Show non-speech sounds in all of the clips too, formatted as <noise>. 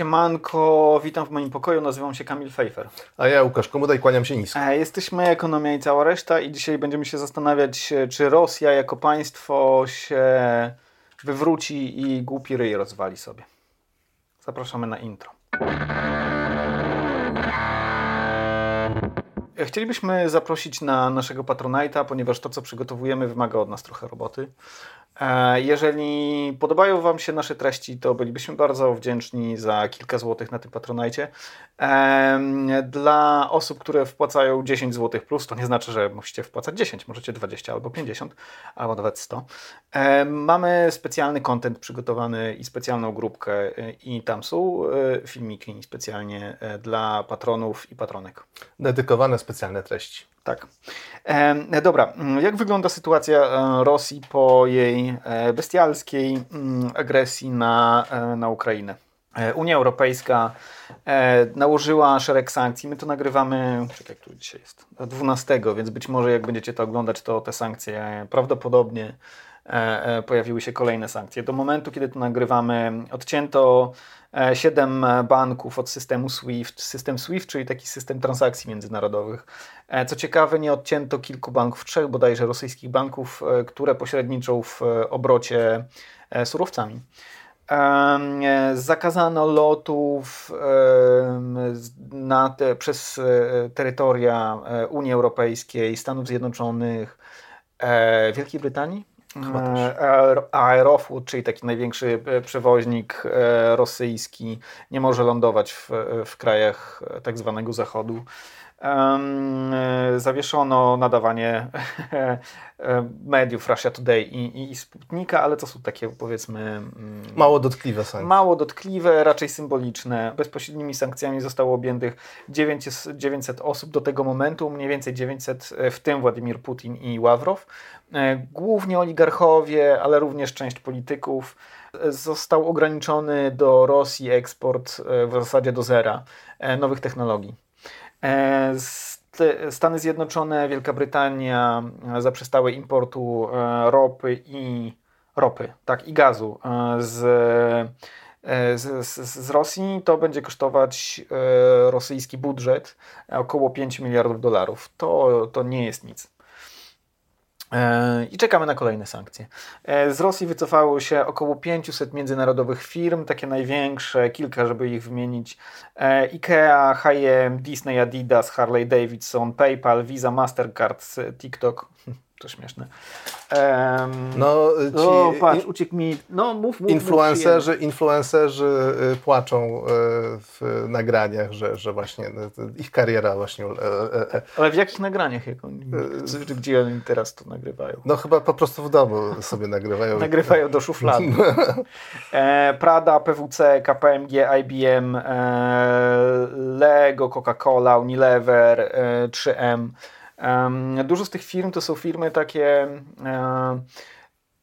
Siemanko, witam w moim pokoju, nazywam się Kamil Fejfer. A ja Łukasz Komuda i kłaniam się nisko. E, jesteśmy Ekonomia i cała reszta i dzisiaj będziemy się zastanawiać, e, czy Rosja jako państwo się wywróci i głupi ryj rozwali sobie. Zapraszamy na intro. Chcielibyśmy zaprosić na naszego Patronite'a, ponieważ to, co przygotowujemy, wymaga od nas trochę roboty. E, jeżeli podobają Wam się nasze treści, to bylibyśmy bardzo wdzięczni za kilka złotych na tym Patronajcie. Dla osób, które wpłacają 10 zł plus, to nie znaczy, że musicie wpłacać 10, możecie 20 albo 50, albo nawet 100. Mamy specjalny content przygotowany i specjalną grupkę e, i tam są e, filmiki specjalnie dla patronów i patronek. Dedykowane specjalne treści. Tak. E, dobra, jak wygląda sytuacja Rosji po jej bestialskiej agresji na, na Ukrainę? Unia Europejska nałożyła szereg sankcji. My to nagrywamy, czekaj, tu dzisiaj jest, 12, więc być może jak będziecie to oglądać, to te sankcje prawdopodobnie pojawiły się kolejne sankcje. Do momentu, kiedy to nagrywamy, odcięto 7 e, banków od systemu SWIFT. System SWIFT, czyli taki system transakcji międzynarodowych. E, co ciekawe, nie odcięto kilku banków, trzech bodajże rosyjskich banków, e, które pośredniczą w obrocie surowcami. Zakazano lotów na te, przez terytoria Unii Europejskiej, Stanów Zjednoczonych, Wielkiej Brytanii E, Aeroflot, czyli taki największy e, przewoźnik e, rosyjski, nie może lądować w, w krajach tak zwanego zachodu. Zawieszono nadawanie <laughs> mediów Russia Today i, i Sputnika, ale to są takie powiedzmy... Mm, mało dotkliwe sankcje. Mało dotkliwe, raczej symboliczne. Bezpośrednimi sankcjami zostało objętych 900, 900 osób do tego momentu, mniej więcej 900, w tym Władimir Putin i Ławrow. Głównie oligarchowie, ale również część polityków. Został ograniczony do Rosji eksport w zasadzie do zera nowych technologii. E, Stany Zjednoczone, Wielka Brytania zaprzestały importu e, ropy i ropy, tak, i gazu e, z, z, z Rosji. To będzie kosztować rosyjski budżet około 5 miliardów dolarów. To, to nie jest nic. E, I czekamy na kolejne sankcje. E, z Rosji wycofało się około 500 międzynarodowych firm, takie największe, kilka, żeby ich wymienić. E, IKEA, H&M, Disney, Adidas, Harley Davidson, PayPal, Visa, Mastercard, TikTok. To śmieszne. Um, no, ci, o, patrz, uciekł mi. No, mów, mów. Influencerzy, mów influencerzy y, płaczą y, w nagraniach, że, że właśnie y, ich kariera właśnie. E, e. Ale w jakich nagraniach? Jak oni, gdzie oni teraz to nagrywają? No, chyba po prostu w domu sobie nagrywają. nagrywają do szuflady. <laughs> e, Prada, PWC, KPMG, IBM, e, Lego, Coca-Cola, Unilever, 3M. Dużo z tych firm to są firmy takie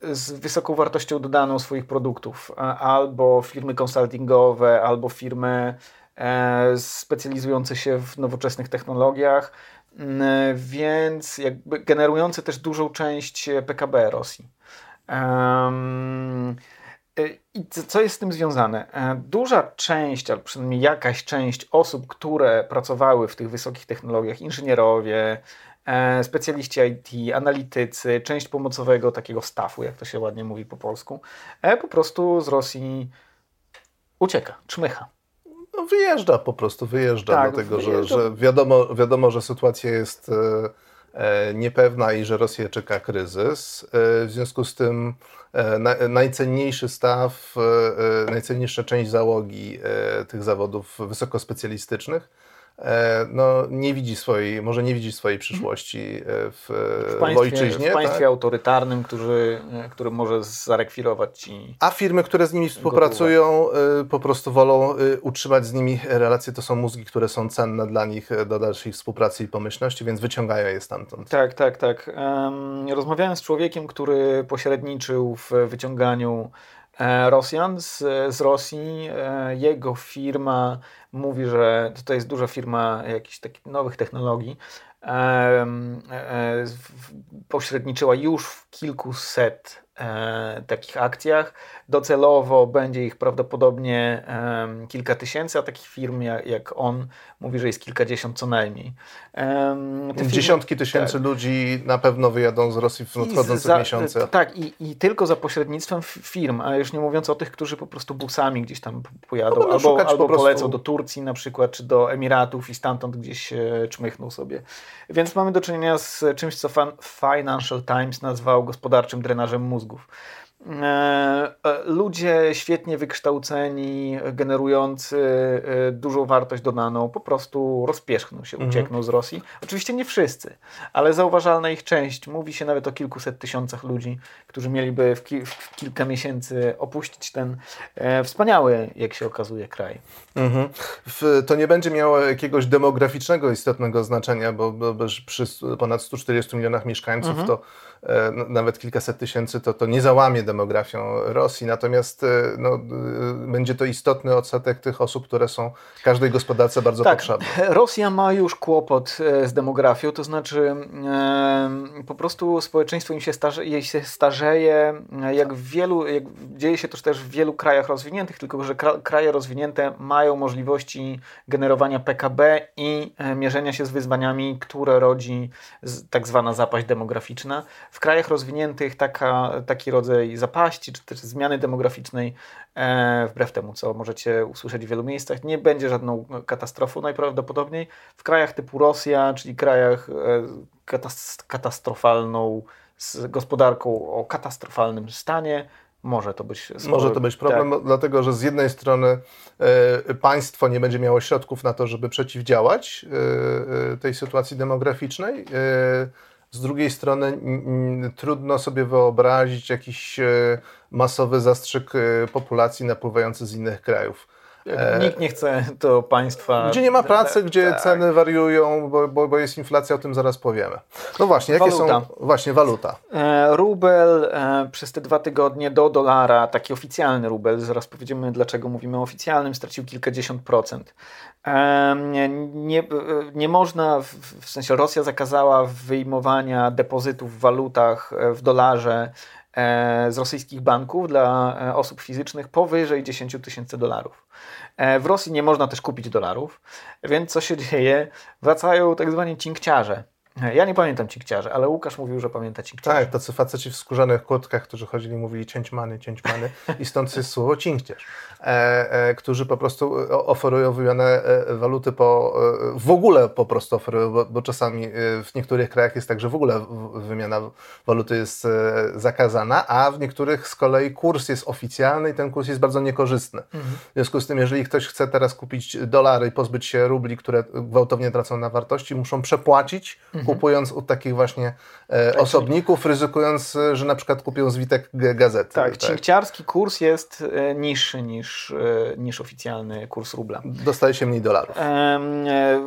z wysoką wartością dodaną swoich produktów, albo firmy konsultingowe, albo firmy e, specjalizujące się w nowoczesnych technologiach, więc jakby generujące też dużą część PKB Rosji. I co jest z tym związane? E, duża część, albo przynajmniej jakaś część osób, które pracowały w tych wysokich technologiach, inżynierowie, E, specjaliści IT, analitycy, część pomocowego takiego staffu, jak to się ładnie mówi po polsku, e, po prostu z Rosji ucieka, czmycha. No wyjeżdża po prostu, wyjeżdża, tak, dlatego wyjeżdża. Że, że wiadomo, wiadomo, że sytuacja jest e, niepewna i że Rosję czeka kryzys. W związku z tym najcenniejszy staw, najcenniejsza część załogi tych zawodów wysokospecjalistycznych E, no, nie widzi swojej, może nie widzi swojej przyszłości e, w, w, państwie, ojczyźnie. W państwie tak? autorytarnym, który, e, który może zarekwirować ci. A firmy, które z nimi współpracują, po prostu wolą utrzymać z nimi relacje. To są mózgi, które są cenne dla nich do dalszej współpracy i pomyślności, więc wyciągają je stamtąd. Tak, tak, tak. Rozmawiałem z człowiekiem, który pośredniczył w wyciąganiu Rosjan z, z Rosji. Jego firma mówi, że to jest duża firma jakichś takich nowych technologii, e, pośredniczyła już w kilkuset e, takich akcjach. Docelowo będzie ich prawdopodobnie e, kilka tysięcy, a takich firm jak, jak, on mówi, że jest kilkadziesiąt co najmniej. E, firmy, Dziesiątki tysięcy tak. ludzi na pewno wyjadą z Rosji w nadchodzących miesiącach. Tak, i, i, tylko za pośrednictwem firm, a już nie mówiąc o tych, którzy po prostu busami gdzieś tam pojadą, no, albo, albo po polecą do Turcji na przykład, czy do Emiratów i stamtąd gdzieś czmychną sobie. Więc mamy do czynienia z czymś, co Financial Times nazwał gospodarczym drenażem mózgów. E, e, ludzie świetnie wykształceni, generujący e, dużą wartość dodaną, po prostu rozpierzchną się, mhm. uciekną z Rosji. Oczywiście nie wszyscy, ale zauważalna ich część. Mówi się nawet o kilkuset tysiącach ludzi, którzy mieliby w, ki w kilka miesięcy opuścić ten e, wspaniały, jak się okazuje, kraj. Mhm. W, to nie będzie miało jakiegoś demograficznego istotnego znaczenia, bo, bo, bo przy ponad 140 milionach mieszkańców mhm. to nawet kilkaset tysięcy to, to nie załamie demografią Rosji, natomiast e, no, e, będzie to istotny odsetek tych osób, które są każdej gospodarce bardzo tak, potrzebne. Rosja ma już kłopot e, z demografią, to znaczy e, po prostu społeczeństwo im się, starze, jej się starzeje, jak w wielu, jak dzieje się to też w wielu krajach rozwiniętych, tylko że kraje rozwinięte mają możliwości generowania PKB i mierzenia się z wyzwaniami, które rodzi tak zwana zapaść demograficzna. W krajach rozwiniętych taka, taki rodzaj zapaści, czy też zmiany demograficznej, e, wbrew temu, co możecie usłyszeć w wielu miejscach, nie będzie żadną katastrofą najprawdopodobniej. W krajach typu Rosja, czyli krajach e, katastrofalną, z gospodarką o katastrofalnym stanie, może to być spory, Może to być problem, tak. dlatego że z jednej strony e, państwo nie będzie miało środków na to, żeby przeciwdziałać e, e tej sytuacji demograficznej. Z drugiej strony trudno sobie wyobrazić jakiś e, masowy zastrzyk e, populacji napływający z innych krajów. E, Nikt nie chce to państwa. Gdzie nie ma pracy, gdzie tak. ceny wariują, bo, bo, bo, jest inflacja, o tym zaraz powiemy. No właśnie, jakie waluta. są. Właśnie, waluta. rubel przez te dwa tygodnie do dolara, taki oficjalny rubel, zaraz powiemy dlaczego mówimy o oficjalnym, stracił kilkadziesiąt procent. Nie, nie, można, w sensie Rosja zakazała wyjmowania depozytów w walutach e, w dolarze e, z rosyjskich banków dla e, osób fizycznych powyżej 10 tysięcy dolarów. W Rosji nie można też kupić dolarów, więc co się dzieje? Wracają tak zwani cinkciarze ja nie pamiętam cinkciarzy, ale Łukasz mówił, że pamięta cinkciarzy. Tak, tacy faceci w skórzanych kurtkach, którzy chodzili i mówili cięć many, cięć many i stąd jest słowo cinkciarz, e, e, którzy po prostu oferują wymianę e, waluty po, e, w ogóle po prostu oferują, bo, bo, czasami e, w niektórych krajach jest tak, że w ogóle wymiana waluty jest e, zakazana, a w niektórych z kolei kurs jest oficjalny i ten kurs jest bardzo niekorzystny. Mhm. W związku z tym, jeżeli ktoś chce teraz kupić dolary i pozbyć się rubli, które gwałtownie tracą na wartości, muszą przepłacić mhm kupując u takich właśnie e, osobników, ryzykując, e, że na przykład kupią zwitek gazety. Tak, tak. cinkciarski kurs jest e, niższy niż, e, niż oficjalny kurs rubla. Dostaje się mniej dolarów.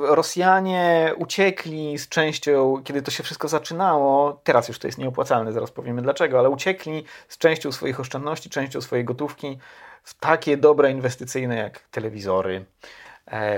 Rosjanie uciekli z częścią, kiedy to się wszystko zaczynało, teraz już to jest nieopłacalne, zaraz powiemy dlaczego, ale uciekli z częścią swoich oszczędności, częścią swojej gotówki w takie dobre inwestycyjne jak telewizory,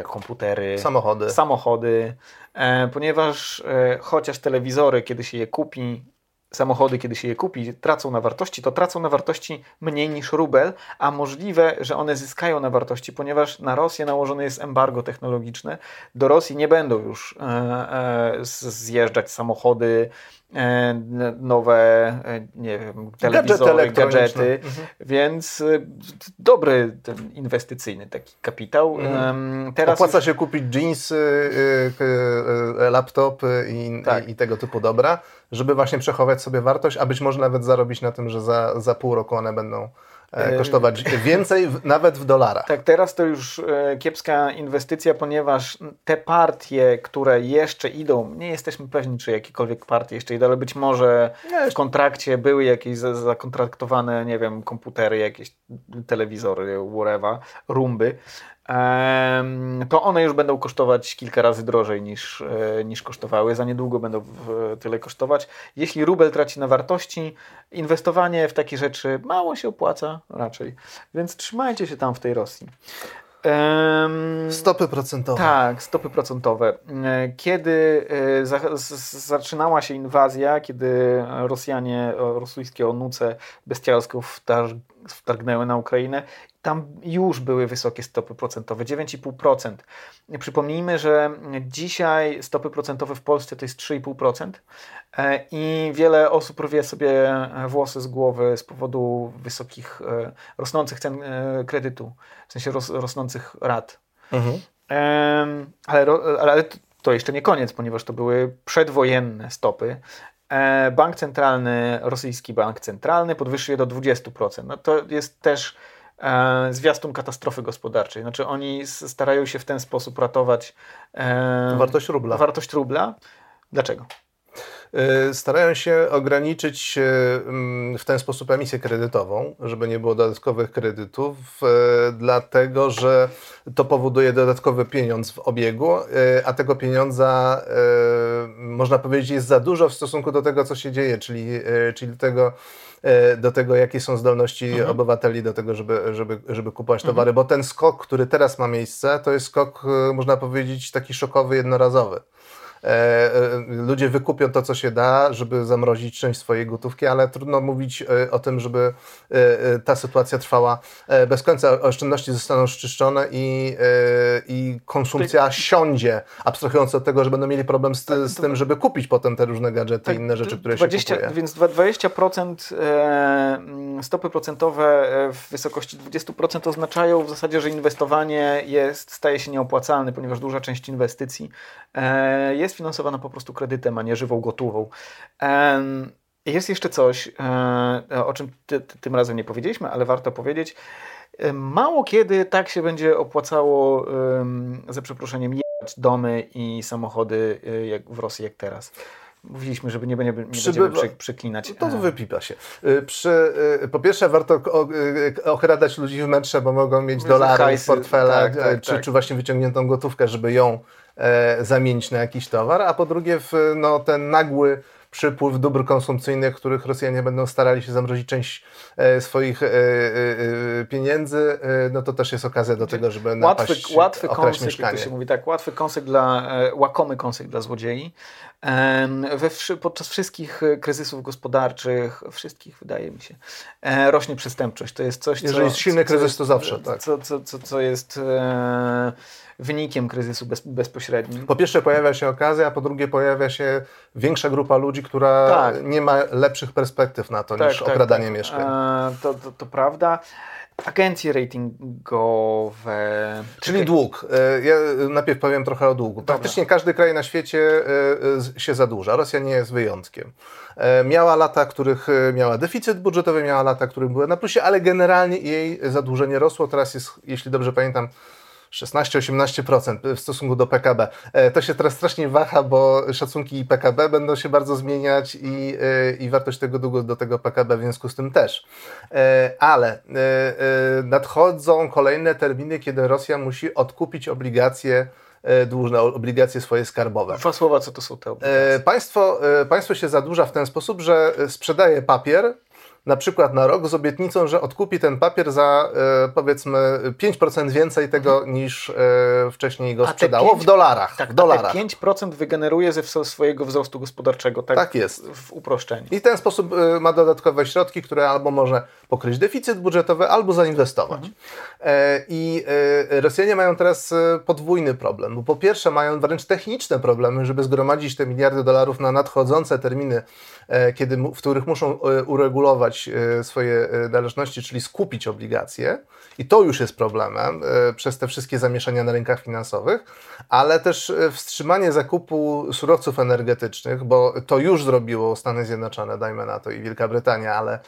komputery, samochody. samochody E, ponieważ e, chociaż telewizory, kiedy się je kupi, samochody, kiedy się je kupi, tracą na wartości, to tracą na wartości mniej niż rubel, a możliwe, że one zyskają na wartości, ponieważ na Rosję nałożone jest embargo technologiczne. Do Rosji nie będą już e, zjeżdżać samochody, E, nowe, e, nie wiem, telewizory, gadżety, mhm. więc e, dobry ten inwestycyjny taki kapitał. Mhm. Teraz Opłaca już... się kupić jeansy, laptopy i, tak. i, tego typu dobra, żeby właśnie przechować sobie wartość, a być może nawet zarobić na tym, że za, za pół roku one będą E, kosztować więcej, nawet w dolarach. Tak, teraz to już e, kiepska inwestycja, ponieważ te partie, które jeszcze idą, nie jesteśmy pewni, czy jakiekolwiek partie jeszcze idą, ale być może w kontrakcie były jakieś zakontraktowane, nie wiem, komputery, jakieś telewizory, whatever, rumby, to one już będą kosztować kilka razy drożej niż, e, niż kosztowały. Za niedługo będą tyle kosztować. Jeśli rubel traci na wartości, inwestowanie w takie rzeczy mało się opłaca raczej. Więc trzymajcie się tam w tej Rosji. stopy procentowe. Tak, stopy procentowe. Kiedy zaczynała się inwazja, kiedy Rosjanie, rosyjskie onuce bestialsko wtargnęły na Ukrainę, tam już były wysokie stopy procentowe, 9,5%. Przypomnijmy, że dzisiaj stopy procentowe w Polsce to jest 3,5% e, i wiele osób rwie sobie włosy z głowy z powodu wysokich, e, rosnących cen e, kredytu, w sensie ros, rosnących rat. Mhm. Ale, ale to jeszcze nie koniec, ponieważ to były przedwojenne stopy. Bank centralny, rosyjski bank centralny podwyższył je do 20%. No to jest też e, zwiastun katastrofy gospodarczej. Znaczy oni starają się w ten sposób ratować e, wartość rubla. Wartość rubla. Dlaczego? E, starają się ograniczyć mm, w ten sposób emisję kredytową, żeby nie było dodatkowych kredytów, e, dlatego że to powoduje dodatkowy pieniądz w obiegu, e, a tego pieniądza można powiedzieć jest za dużo w stosunku do tego, co się dzieje, czyli, czyli do tego, do tego, jakie są zdolności mhm. obywateli do tego, żeby, żeby, żeby kupować towary, mhm. bo ten skok, który teraz ma miejsce, to jest skok, można powiedzieć, taki szokowy, jednorazowy. E, e, ludzie wykupią to, co się da, żeby zamrozić część swojej gotówki, ale trudno mówić e, o tym, żeby ta sytuacja trwała bez końca. Oszczędności zostaną szczyszczone i, i konsumpcja tak. siądzie, abstrahując od tego, że będą mieli problem z, z tym, żeby kupić potem te różne gadżety tak, i inne rzeczy, które 20, się kupuje. Więc 20% mm, stopy procentowe w wysokości 20% oznaczają w zasadzie, że inwestowanie jest, staje się nieopłacalne, ponieważ duża część inwestycji jest jest finansowana po prostu kredytem, a nie żywą gotową. Jest jeszcze coś, e, o czym ty, ty, tym razem nie powiedzieliśmy, ale warto powiedzieć. Mało kiedy tak się będzie opłacało, za przeproszeniem, jechać domy i samochody e, jak w Rosji jak teraz. Mówiliśmy, żeby nie, nie, nie będziemy przy, przeklinać. No to, to wypipa się. E, przy, po pierwsze warto okradać ludzi w metrze, bo mogą mieć dolary w portfelach, tak, tak, czy, tak. czy właśnie wyciągniętą gotówkę, żeby ją e, zamienić na jakiś towar, a po drugie w, no, ten nagły przypływ dóbr konsumpcyjnych, których Rosjanie będą starali się zamrozić część e, swoich e, e, e pieniędzy, e, no to też jest okazja do tego, żeby łatwy, napaść, łatwy kąsek, mieszkanie. to się mówi tak, łatwy kąsek dla, e, łakomy kąsek dla złodziei. We, podczas wszystkich kryzysów gospodarczych, wszystkich wydaje mi się, rośnie przestępczość. To jest coś, Jeżeli co, jest silny kryzys, to zawsze, tak. Co, co, co, co jest wynikiem kryzysu bez, bezpośrednim. Po pierwsze pojawia się okazja, a po drugie pojawia się większa grupa ludzi, która tak. nie ma lepszych perspektyw na to tak, niż tak, okradanie tak. mieszkań. E, to, to, to prawda. Agencje ratingowe. Czyli dług. E, ja najpierw powiem trochę o długu. Praktycznie każdy kraj na świecie e, się zadłuża. Rosja nie jest wyjątkiem. E, miała lata, których miała deficyt budżetowy, miała lata, których były na plusie, ale generalnie jej zadłużenie rosło. Teraz jest, jeśli dobrze pamiętam, 16-18% w stosunku do PKB. E, to się teraz strasznie waha, bo szacunki PKB będą się bardzo zmieniać i, e, i wartość tego długu do tego PKB w związku z tym też. E, ale nadchodzą kolejne terminy, kiedy Rosja musi odkupić obligacje dłużne, obligacje swoje skarbowe. Dwa słowa, co to są te obligacje? Państwo, państwo się zadłuża w ten sposób, że sprzedaje papier, na przykład na rok z obietnicą, że odkupi ten papier za e, powiedzmy 5% więcej tego mhm. niż e, wcześniej go sprzedało 5, w dolarach. Tak, w dolarach. 5% wygeneruje ze swojego wzrostu gospodarczego. Tak, tak jest. W uproszczeniu. I w ten sposób e, ma dodatkowe środki, które albo może pokryć deficyt budżetowy, albo zainwestować. Mhm. E, I e, Rosjanie mają teraz e, podwójny problem, bo po pierwsze mają wręcz techniczne problemy, żeby zgromadzić te miliardy dolarów na nadchodzące terminy, kiedy, w których muszą uregulować swoje należności, czyli skupić obligacje. I to już jest problemem przez te wszystkie zamieszania na rynkach finansowych, ale też wstrzymanie zakupu surowców energetycznych, bo to już zrobiło Stany Zjednoczone, dajmy na to, i Wielka Brytania, ale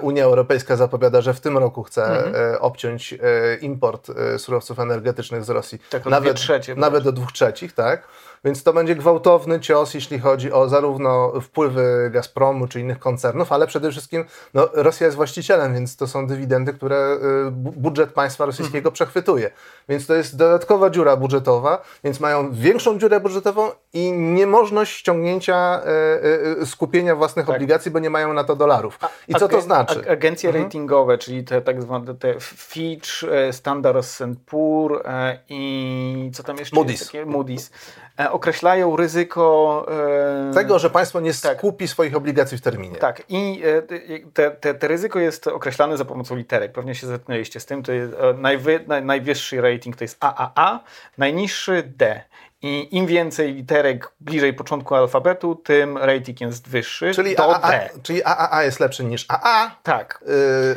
Unia Europejska zapowiada, że w tym roku chce mhm. obciąć import surowców energetycznych z Rosji. Tak, nawet, trzecie, nawet do dwóch trzecich, tak? Więc to będzie gwałtowny cios, jeśli chodzi o zarówno wpływy Gazpromu czy innych koncernów, ale przede wszystkim no, Rosja jest właścicielem, więc to są dywidendy, które budżet państwa rosyjskiego mhm. przechwytuje. Więc to jest dodatkowa dziura budżetowa, więc mają większą dziurę budżetową i niemożność ściągnięcia, skupienia własnych tak. obligacji, bo nie mają na to dolarów. I co to znaczy? Agencje mhm. ratingowe, czyli te tak zwane te Fitch, Standard Poor i co tam jeszcze Moody's. Jest takie? Moody's E, określają ryzyko e, tego, że państwo nie tak. skupi tak, swoich obligacji w terminie. Tak, i e, te, te, te, ryzyko jest określane za pomocą literek. Pewnie się zetknęliście z tym. To jest najwy, naj, najwyższy rating to jest AAA, najniższy D. I im więcej literek bliżej początku alfabetu, tym rating jest wyższy. Czyli, AAA, czyli AAA jest lepszy niż AA. Tak.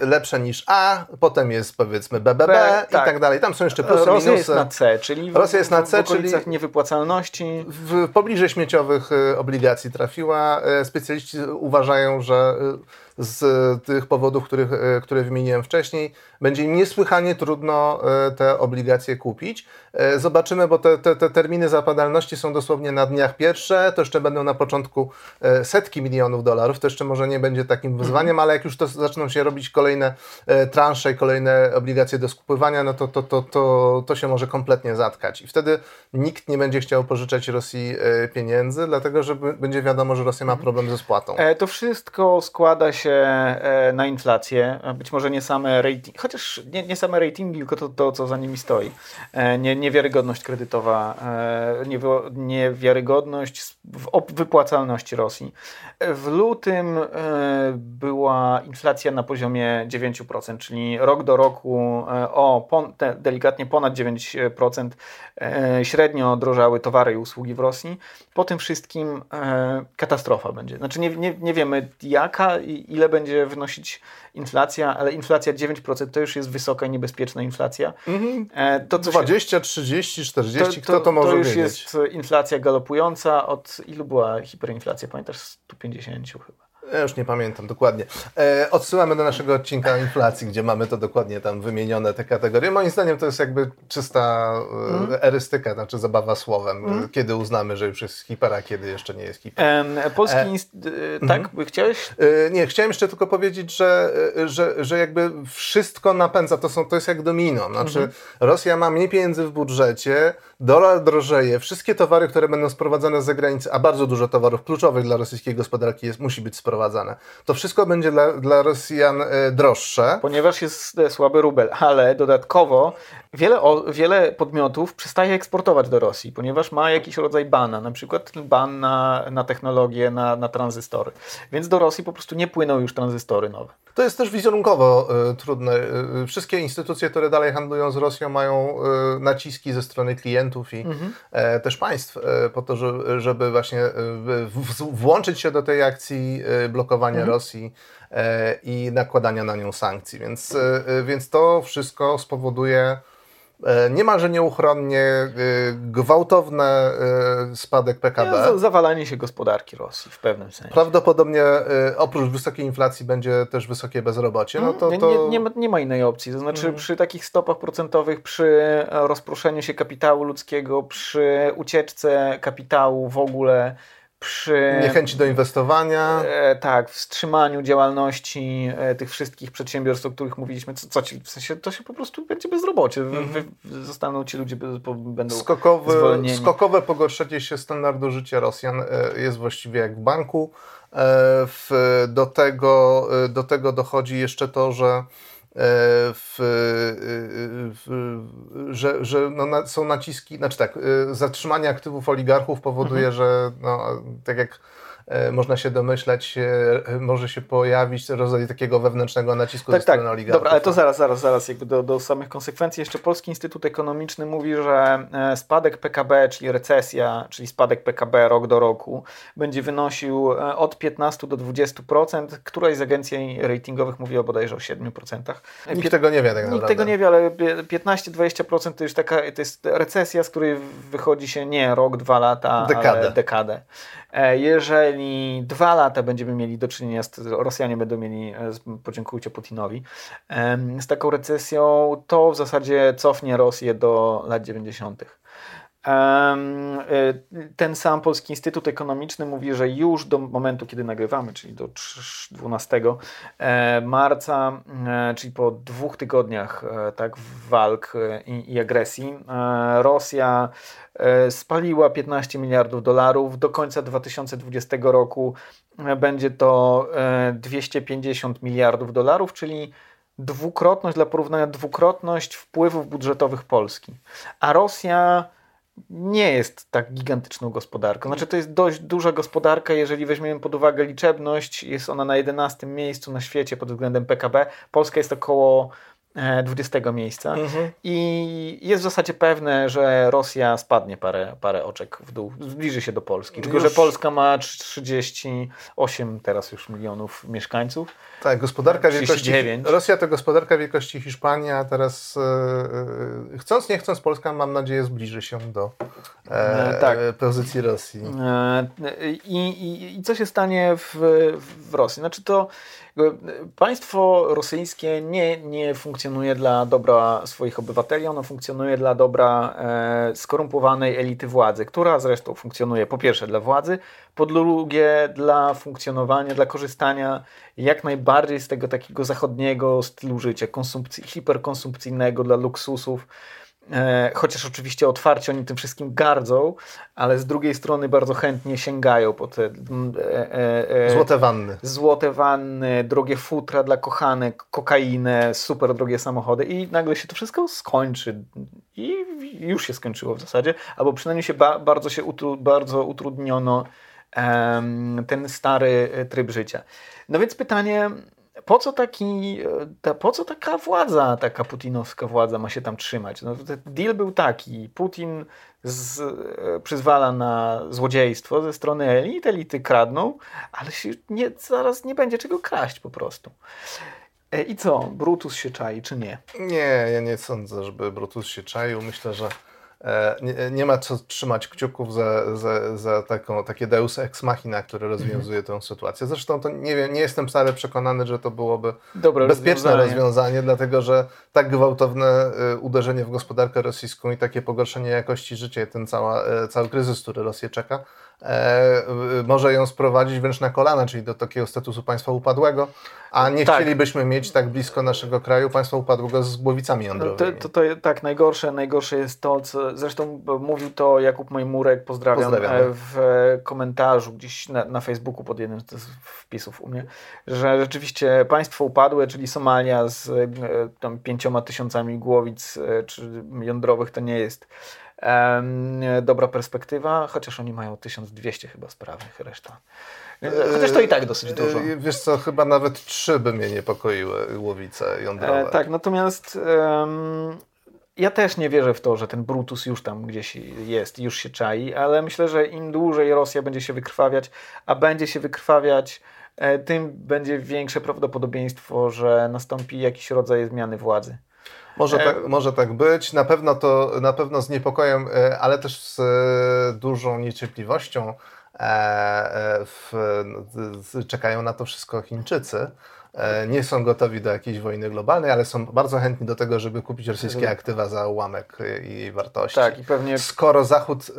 Yy, lepsze niż A, potem jest powiedzmy BBB B, i tak. tak dalej. Tam są jeszcze plusy, Rosja minusy. jest na C, czyli w, Rosja jest na C, w okolicach czyli niewypłacalności. W pobliżej śmieciowych y, obligacji trafiła. Y, specjaliści uważają, że y, z tych powodów, których, e, które wymieniłem wcześniej, będzie im niesłychanie trudno e, te obligacje kupić. E, zobaczymy, bo te, te, te terminy zapadalności są dosłownie na dniach pierwsze, to jeszcze będą na początku setki milionów dolarów, to jeszcze może nie będzie takim wyzwaniem, ale jak już to zaczną się robić kolejne transze i kolejne obligacje do skupywania, no to, to, to, to, to się może kompletnie zatkać. I wtedy nikt nie będzie chciał pożyczać Rosji pieniędzy, dlatego że będzie wiadomo, że Rosja ma mhm. problem ze spłatą. To wszystko składa się się e, na inflację, być może nie same rating, chociaż nie, nie same ratingi, tylko to, to, co za nimi stoi. E, nie, niewiarygodność kredytowa, e, niewiarygodność w wypłacalności Rosji. W lutym była inflacja na poziomie 9%, czyli rok do roku o delikatnie ponad 9% średnio drożały towary i usługi w Rosji. Po tym wszystkim katastrofa będzie. Znaczy nie, nie, nie wiemy jaka i ile będzie wynosić inflacja, ale inflacja 9% to już jest wysoka i niebezpieczna inflacja. Mhm. E, to, 20, się, 30, 40, to, kto to może To już wiedzieć? jest inflacja galopująca. Od ilu była hiperinflacja? Pamiętasz? 150 chyba. Ja już nie pamiętam dokładnie. E, odsyłamy do naszego odcinka inflacji, gdzie mamy to dokładnie tam wymienione, te kategorie. Moim zdaniem to jest jakby czysta mm. erystyka, znaczy zabawa słowem. Mm. Kiedy uznamy, że już jest hiper, a kiedy jeszcze nie jest hiper. polski, e, e tak, mm. chciałeś? E, nie, chciałem jeszcze tylko powiedzieć, że, e, że, że jakby wszystko napędza, to, są, to jest jak domino. Znaczy -hmm. Rosja ma mniej pieniędzy w budżecie, dolar drożeje, wszystkie towary, które będą sprowadzane z zagranicy, a bardzo dużo towarów kluczowych dla rosyjskiej gospodarki jest, musi być sprowadzane. To wszystko będzie dla, dla Rosjan e, droższe. Ponieważ jest e, słaby rubel, ale dodatkowo wiele, wiele podmiotów przestaje eksportować do Rosji, ponieważ ma jakiś rodzaj bana, na przykład ban na, na technologię, na, na tranzystory. Więc do Rosji po prostu nie płyną już tranzystory nowe. To jest też wizerunkowo y, trudne. Y, wszystkie instytucje, które dalej handlują z Rosją, mają y, naciski ze strony klientów i mhm. e, też państw e, po to, żeby właśnie włączyć się do tej akcji blokowania mhm. Rosji e, i nakładania na nią sankcji. Więc, więc to wszystko spowoduje E, niemalże nieuchronnie e, gwałtowny e, spadek PKB. zawalanie się gospodarki Rosji w pewnym sensie. Prawdopodobnie oprócz wysokiej inflacji będzie też wysokie bezrobocie. No to, to... Nie, nie, ma, nie ma innej opcji. To znaczy hmm. przy takich stopach procentowych, przy rozproszeniu się kapitału ludzkiego, przy ucieczce kapitału w ogóle, przy niechęci do inwestowania. E, tak, wstrzymaniu działalności e, tych wszystkich przedsiębiorstw, o których mówiliśmy, co, co ci, w sensie to się po prostu będzie bezrobocie. Mm -hmm. zostaną ci ludzie, będą Skokowy, zwolnieni. Skokowe pogorszenie się standardu życia Rosjan e, jest właściwie jak w banku. E, w, do, tego, e, do tego dochodzi jeszcze to, że w, e, w, że, że no, są naciski, znaczy tak, e, zatrzymanie aktywów oligarchów powoduje, mhm. że no, tak jak można się domyślać, e, może się pojawić rodzaj takiego wewnętrznego nacisku tak, ze strony tak. oligarchów. Dobra, ale to zaraz, zaraz, zaraz jakby do, do samych konsekwencji. Jeszcze Polski Instytut Ekonomiczny mówi, że e, spadek PKB, czyli recesja, czyli spadek PKB rok do roku będzie wynosił od 15 do 20%. Któraś z agencji ratingowych mówiła bodajże o 7%. Nikt tego nie wie tak Nikt tego nie wie, ale 15-20% to już taka, to jest recesja, z której wychodzi się nie rok, dwa lata, dekadę. ale dekadę. Jeżeli jeżeli dwa lata będziemy mieli do czynienia, z, Rosjanie będą mieli, e, podziękujcie Putinowi, z taką recesją, to w zasadzie cofnie Rosję do lat 90. Ten sam Polski Instytut Ekonomiczny mówi, że już do momentu, kiedy nagrywamy, czyli do 12 marca, czyli po dwóch tygodniach tak, walk i, i agresji, Rosja spaliła 15 miliardów dolarów. Do końca 2020 roku będzie to 250 miliardów dolarów, czyli dwukrotność, dla porównania, dwukrotność wpływów budżetowych Polski. A Rosja nie jest tak gigantyczną gospodarką. Znaczy, to jest dość duża gospodarka, jeżeli weźmiemy pod uwagę liczebność, jest ona na 11 miejscu na świecie pod względem PKB. Polska jest około 20 e, miejsca mhm. i jest w zasadzie pewne, że Rosja spadnie parę, parę oczek w dół, zbliży się do Polski. Tylko, już... że Polska ma 38 teraz już milionów mieszkańców. Tak, gospodarka 39. wielkości. Rosja to gospodarka wielkości Hiszpanii, a teraz e, chcąc, nie chcąc, Polska mam nadzieję zbliży się do e, tak. pozycji Rosji. I, i, I co się stanie w, w Rosji? Znaczy to Państwo rosyjskie nie, nie funkcjonuje dla dobra swoich obywateli, ono funkcjonuje dla dobra e, skorumpowanej elity władzy, która zresztą funkcjonuje po pierwsze dla władzy, po drugie dla funkcjonowania, dla korzystania jak najbardziej z tego takiego zachodniego stylu życia, konsumpcji, hiperkonsumpcyjnego dla luksusów. E, chociaż oczywiście otwarcie oni tym wszystkim gardzą, ale z drugiej strony bardzo chętnie sięgają po te e, e, e, złote wanny. Złote wanny, drogie futra dla kochanek, kokainę, super drogie samochody i nagle się to wszystko skończy. I już się skończyło w zasadzie, albo przynajmniej się ba bardzo się utru bardzo utrudniono ten stary tryb życia. No więc pytanie, po co, taki, ta, po co taka władza, taka putinowska władza ma się tam trzymać? No, deal był taki, Putin z, przyzwala na złodziejstwo ze strony elit, elity kradną, ale się nie, zaraz nie będzie czego kraść po prostu. E, I co, Brutus się czai, czy nie? Nie, ja nie sądzę, żeby Brutus się czaił. Myślę, że E, nie, nie, ma co trzymać kciuków za, za, za taką, takie deus ex machina, które rozwiązuje mhm. tę sytuację. Zresztą to nie wiem, nie jestem wcale przekonany, że to byłoby Dobre bezpieczne rozwiązanie. rozwiązanie, dlatego że tak gwałtowne e, uderzenie w gospodarkę rosyjską i takie pogorszenie jakości życia, ten cała, e, cały kryzys, który Rosję czeka, e, może ją sprowadzić wręcz na kolana, czyli do takiego statusu państwa upadłego, a nie tak. chcielibyśmy mieć tak blisko naszego kraju państwa upadłego z głowicami jądrowymi. To, to, to, tak, najgorsze, najgorsze jest to, co zresztą mówił to Jakub Majmurek, pozdrawiam, pozdrawiam. E, w komentarzu gdzieś na, na Facebooku pod jednym z wpisów u mnie, że rzeczywiście państwo upadłe, czyli Somalia z e, tam pięcioma tysiącami głowic e, czy jądrowych to nie jest dobra perspektywa, chociaż oni mają 1200 chyba sprawnych, reszta. Chociaż to i tak dosyć e, dużo. Wiesz co, chyba nawet trzy by mnie niepokoiły łowice jądrowe. E, tak, natomiast um, ja też nie wierzę w to, że ten Brutus już tam gdzieś jest, już się czai, ale myślę, że im dłużej Rosja będzie się wykrwawiać, a będzie się wykrwawiać, e, tym będzie większe prawdopodobieństwo, że nastąpi jakiś rodzaj zmiany władzy. Może tak, może tak być. Na pewno to na pewno z niepokojem, e, ale też z e, dużą niecierpliwością e, w, czekają na to wszystko Chińczycy. Nie są gotowi do jakiejś wojny globalnej, ale są bardzo chętni do tego, żeby kupić rosyjskie aktywa za ułamek jej wartości. Tak, i pewnie... Skoro Zachód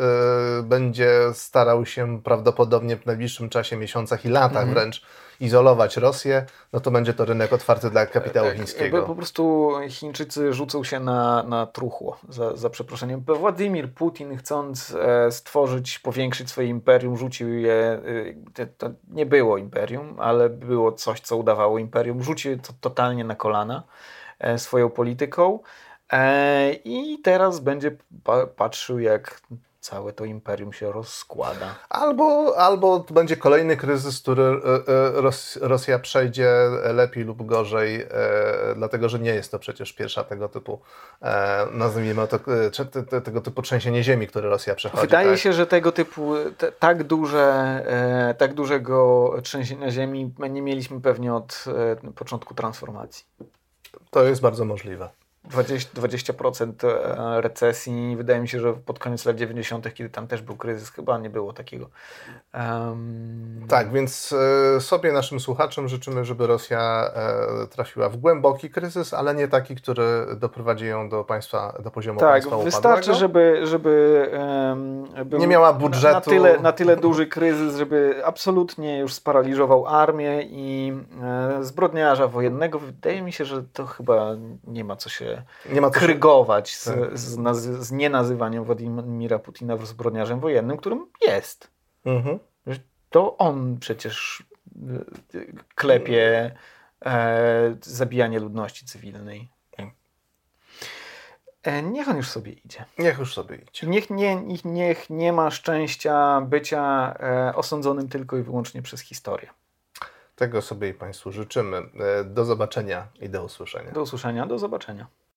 będzie starał się prawdopodobnie w najbliższym czasie, miesiącach i latach mhm. wręcz izolować Rosję, no to będzie to rynek otwarty dla kapitału tak, chińskiego. Po prostu Chińczycy rzucą się na, na truchło, za, za przeproszeniem. Władimir Putin chcąc e, stworzyć, powiększyć swoje imperium, rzucił je, e, to nie było imperium, ale było coś, co udawało imperium, rzucił to totalnie na kolana e, swoją polityką i teraz będzie patrzył jak całe to imperium się rozkłada. Albo, albo będzie kolejny kryzys, który e, e, Rosja przejdzie lepiej lub gorzej, e, dlatego że nie jest to przecież pierwsza tego typu, nazwijmy to, tego typu trzęsienie ziemi, które Rosja przechodzi. Wydaje tak? się, że tego typu, tak duże, tak dużego trzęsienia ziemi nie mieliśmy pewnie od początku transformacji. To jest bardzo możliwe. 20%, 20% e, recesji. Wydaje mi się, że pod koniec lat 90., kiedy tam też był kryzys, chyba nie było takiego. Um... Tak, więc e, sobie naszym słuchaczom życzymy, żeby Rosja e, trafiła w głęboki kryzys, ale nie taki, który doprowadzi ją do państwa, do poziomu tak, państwa upadłego. wystarczy, żeby, żeby um, nie miała budżetu. Na, na, tyle, na tyle duży kryzys, żeby absolutnie już sparaliżował armię i e, zbrodniarza wojennego. Wydaje mi się, że to chyba nie ma co się nie ma krygować z, tak. z, naz- z nienazywaniem Władimira Putina zbrodniarzem wojennym, którym jest. Mhm. To on przecież e, klepie e, zabijanie ludności cywilnej. E, niech on już sobie idzie. Niech już sobie idzie. Niech nie, niech nie ma szczęścia bycia e, osądzonym tylko i wyłącznie przez historię. Tego sobie i Państwu życzymy. E, do zobaczenia i do usłyszenia. Do usłyszenia, do zobaczenia.